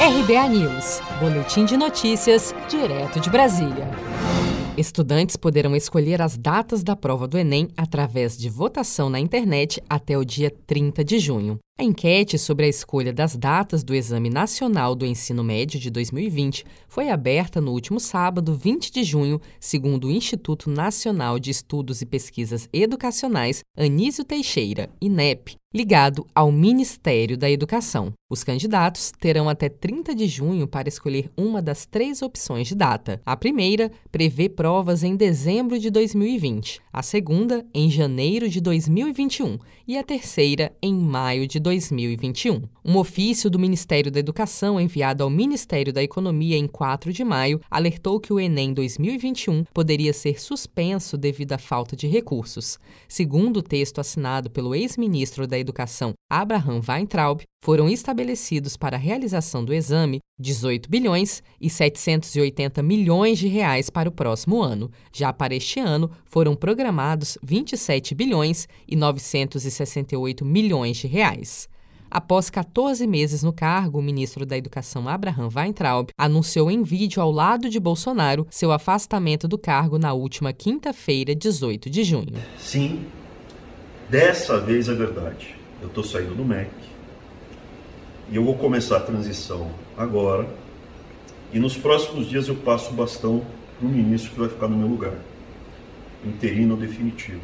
RBA News, Boletim de Notícias, direto de Brasília. Estudantes poderão escolher as datas da prova do Enem através de votação na internet até o dia 30 de junho. A enquete sobre a escolha das datas do Exame Nacional do Ensino Médio de 2020 foi aberta no último sábado, 20 de junho, segundo o Instituto Nacional de Estudos e Pesquisas Educacionais Anísio Teixeira, INEP, ligado ao Ministério da Educação. Os candidatos terão até 30 de junho para escolher uma das três opções de data. A primeira prevê provas em dezembro de 2020, a segunda em janeiro de 2021 e a terceira em maio de 2021. Um ofício do Ministério da Educação enviado ao Ministério da Economia em 4 de maio alertou que o Enem 2021 poderia ser suspenso devido à falta de recursos. Segundo o texto assinado pelo ex-ministro da Educação, Abraham Weintraub, foram estabelecidos para a realização do exame 18 bilhões e 780 milhões de reais para o próximo ano. Já para este ano, foram programados 27 bilhões e 968 milhões de reais. Após 14 meses no cargo, o ministro da Educação Abraham Weintraub anunciou em vídeo ao lado de Bolsonaro seu afastamento do cargo na última quinta-feira, 18 de junho. Sim, dessa vez é verdade. Eu estou saindo do MEC e eu vou começar a transição agora. E nos próximos dias eu passo o bastão para o ministro que vai ficar no meu lugar, interino ou definitivo.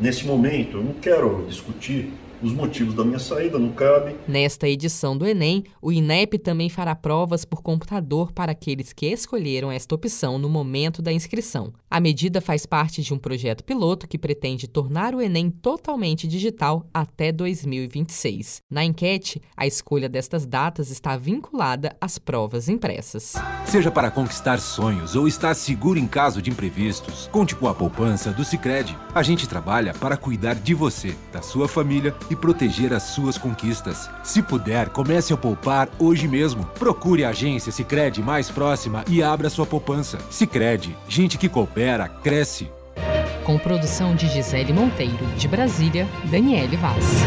Nesse momento, eu não quero discutir os motivos da minha saída, não cabe. Nesta edição do Enem, o INEP também fará provas por computador para aqueles que escolheram esta opção no momento da inscrição. A medida faz parte de um projeto piloto que pretende tornar o Enem totalmente digital até 2026. Na enquete, a escolha destas datas está vinculada às provas impressas. Seja para conquistar sonhos ou estar seguro em caso de imprevistos, conte com a poupança do Sicredi. A gente trabalha para cuidar de você, da sua família e proteger as suas conquistas. Se puder, comece a poupar hoje mesmo. Procure a agência Sicredi mais próxima e abra sua poupança. Sicredi, gente que coopera cresce. Com produção de Gisele Monteiro, de Brasília, Daniele Vaz.